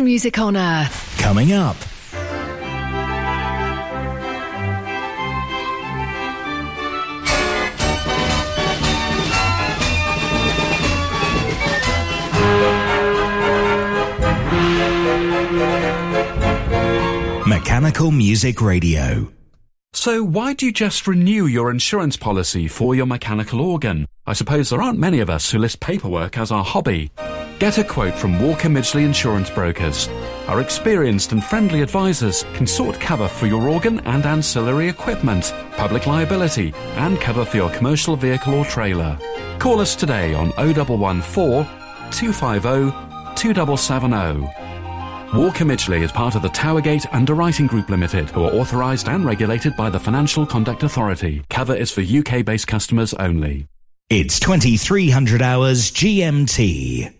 happiest music on earth. Coming up. Mechanical Music Radio. So, why do you just renew your insurance policy for your mechanical organ? I suppose there aren't many of us who list paperwork as our hobby. Get a quote from Walker Midgley Insurance Brokers. Our experienced and friendly advisors can sort cover for your organ and ancillary equipment, public liability, and cover for your commercial vehicle or trailer. Call us today on 0114 250 2770. Walker Midgley is part of the Towergate Underwriting Group Limited, who are authorised and regulated by the Financial Conduct Authority. Cover is for UK based customers only. It's 2300 hours GMT.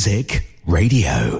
Music Radio.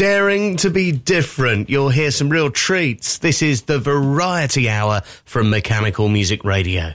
Daring to be different. You'll hear some real treats. This is the Variety Hour from Mechanical Music Radio.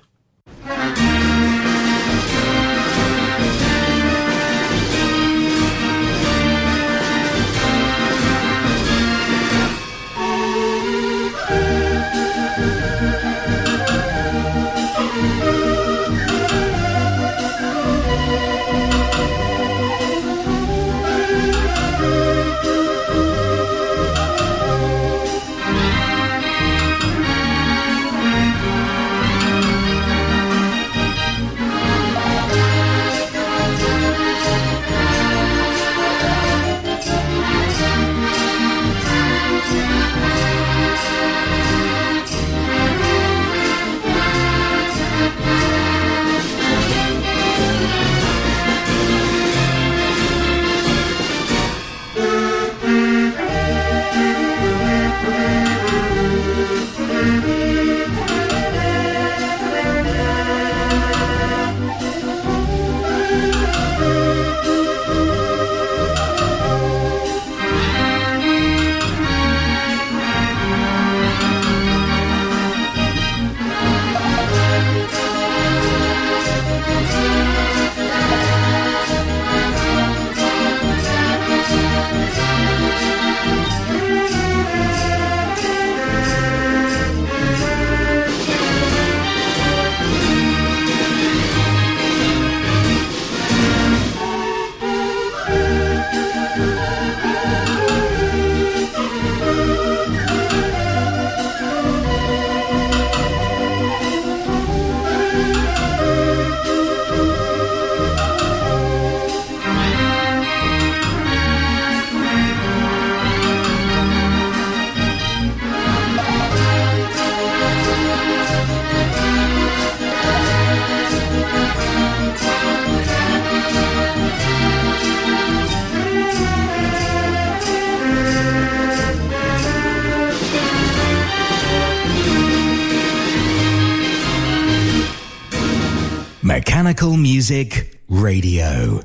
Music Radio.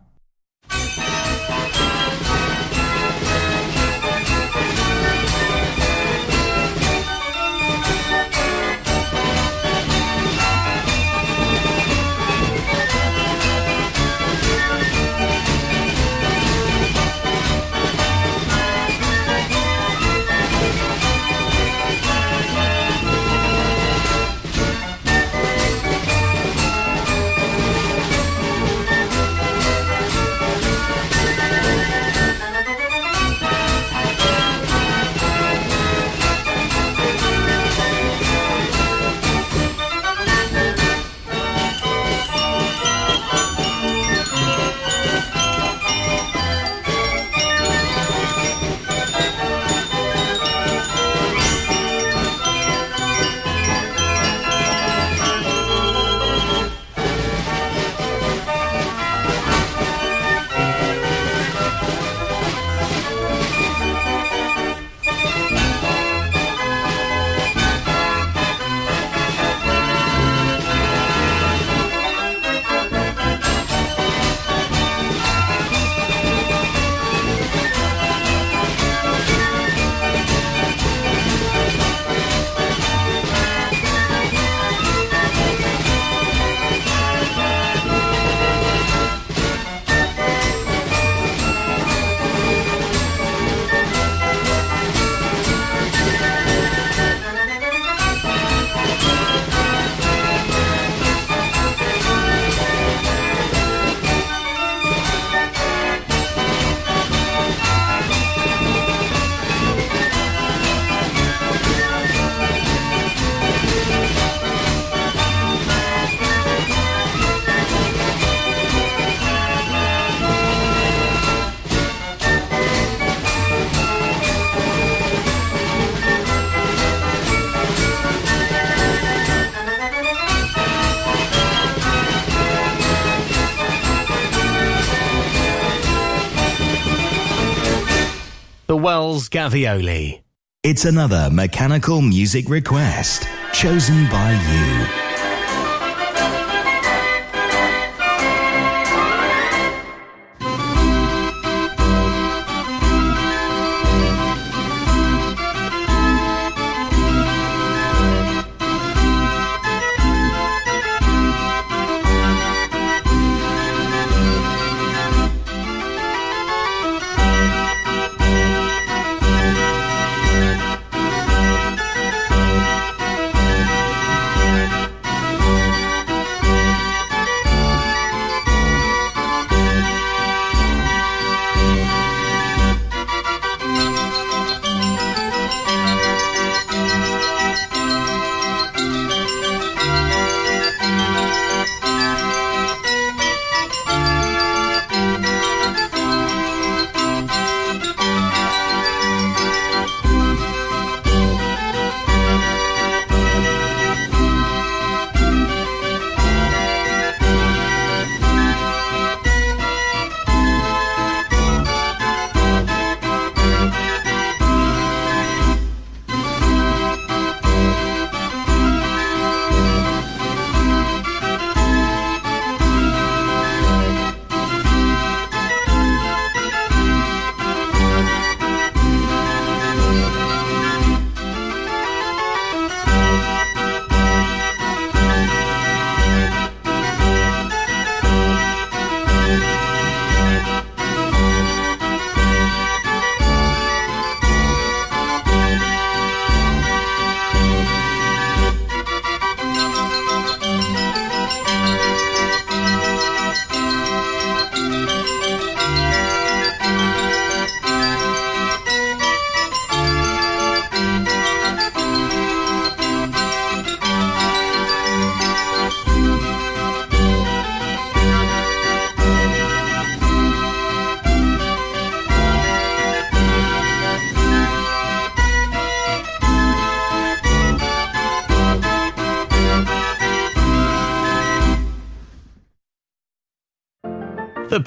Wells Gavioli. It's another mechanical music request chosen by you.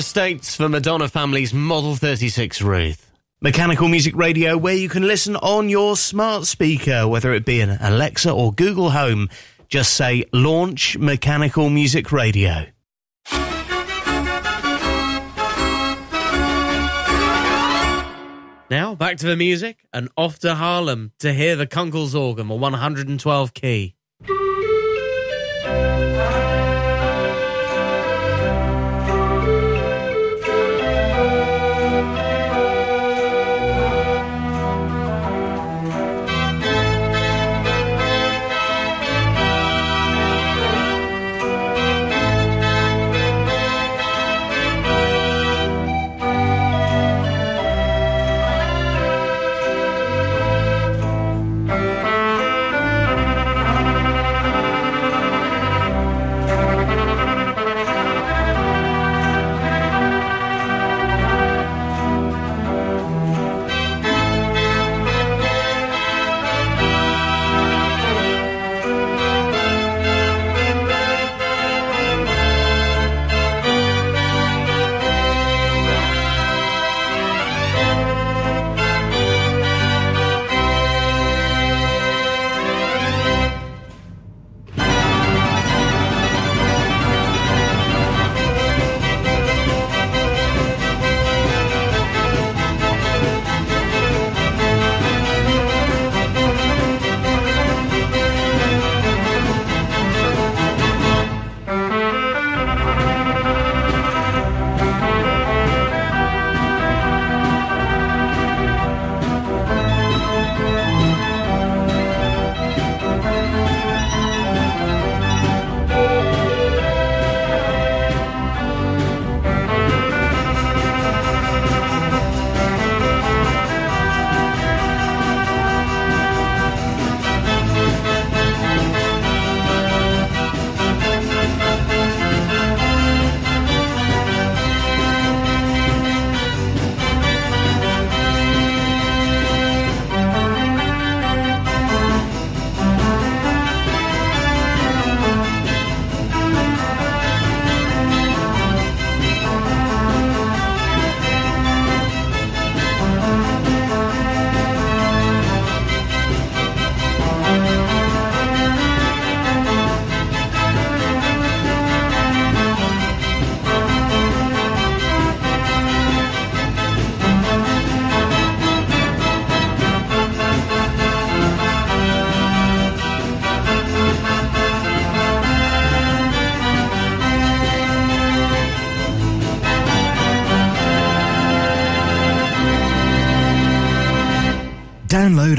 States for Madonna Family's Model 36 Ruth. Mechanical Music Radio, where you can listen on your smart speaker, whether it be an Alexa or Google Home. Just say launch Mechanical Music Radio. Now back to the music and off to Haarlem to hear the Kunkel's organ, a 112 key.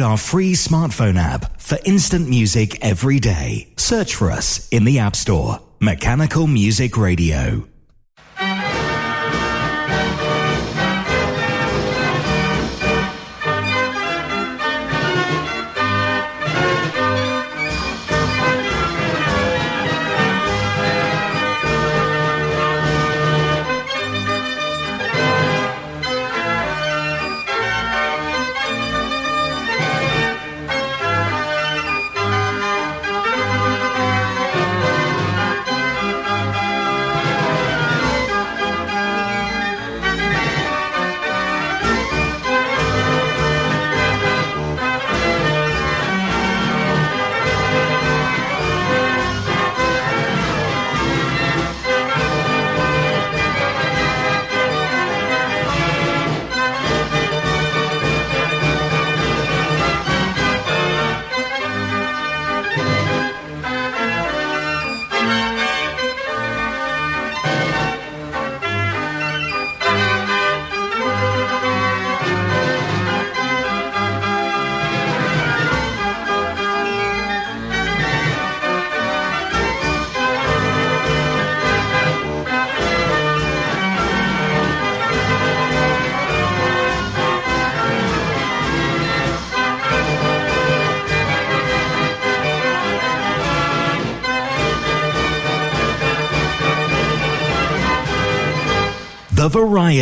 Our free smartphone app for instant music every day. Search for us in the App Store. Mechanical Music Radio.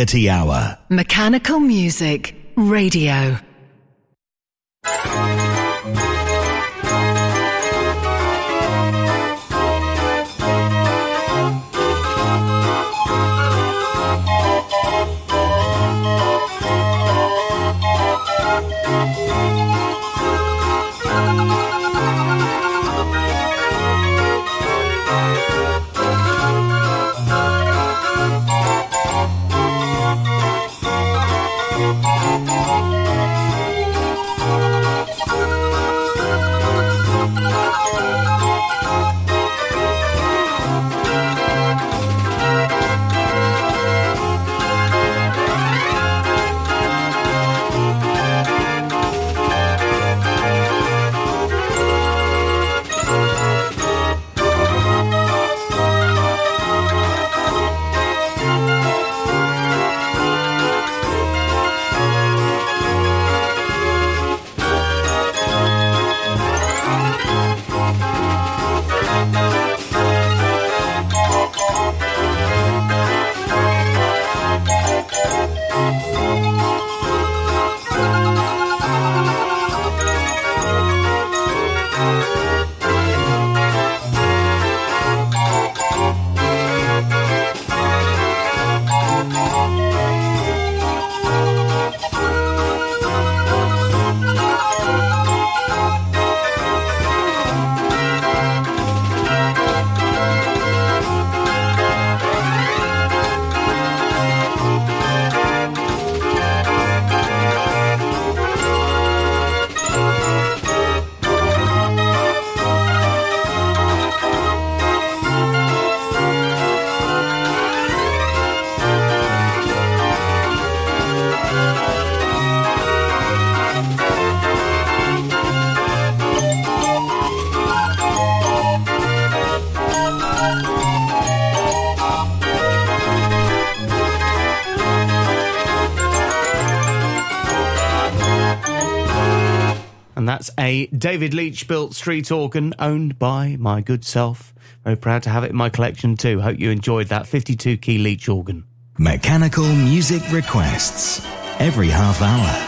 Variety Hour. Mechanical Music Radio. A David Leach built street organ owned by my good self. Very proud to have it in my collection too. Hope you enjoyed that 52 key Leach organ. Mechanical music requests every half hour.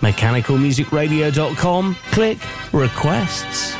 Mechanicalmusicradio.com, click requests.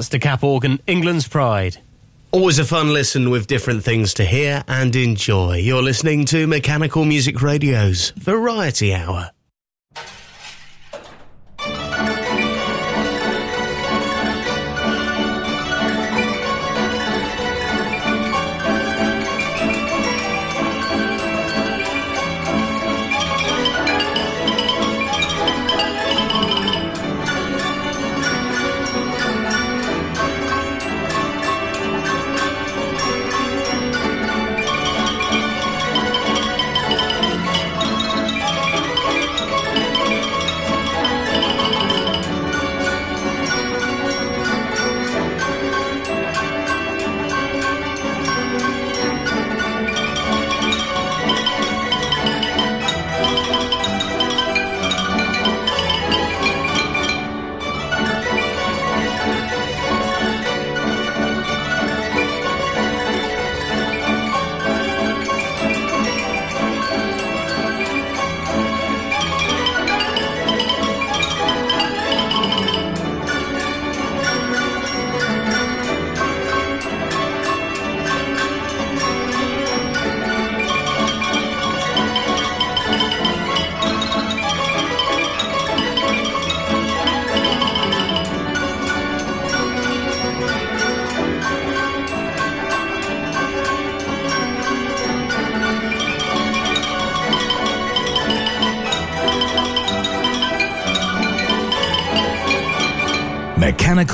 That's the Cap Organ, England's Pride. Always a fun listen with different things to hear and enjoy. You're listening to Mechanical Music Radio's Variety Hour.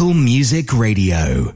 Music Radio.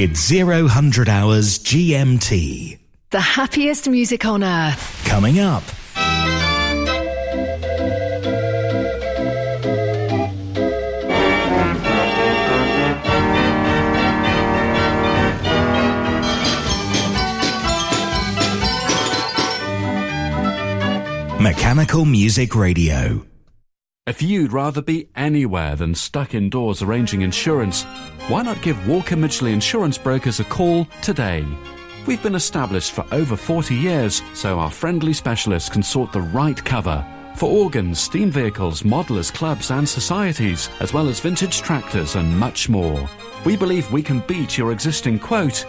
It's 0 hundred hours GMT. The happiest music on earth. Coming up. Mechanical Music Radio. If you'd rather be anywhere than stuck indoors arranging insurance, why not give Walker Midgley Insurance Brokers a call today? We've been established for over 40 years, so our friendly specialists can sort the right cover for organs, steam vehicles, modelers, clubs, and societies, as well as vintage tractors and much more. We believe we can beat your existing quote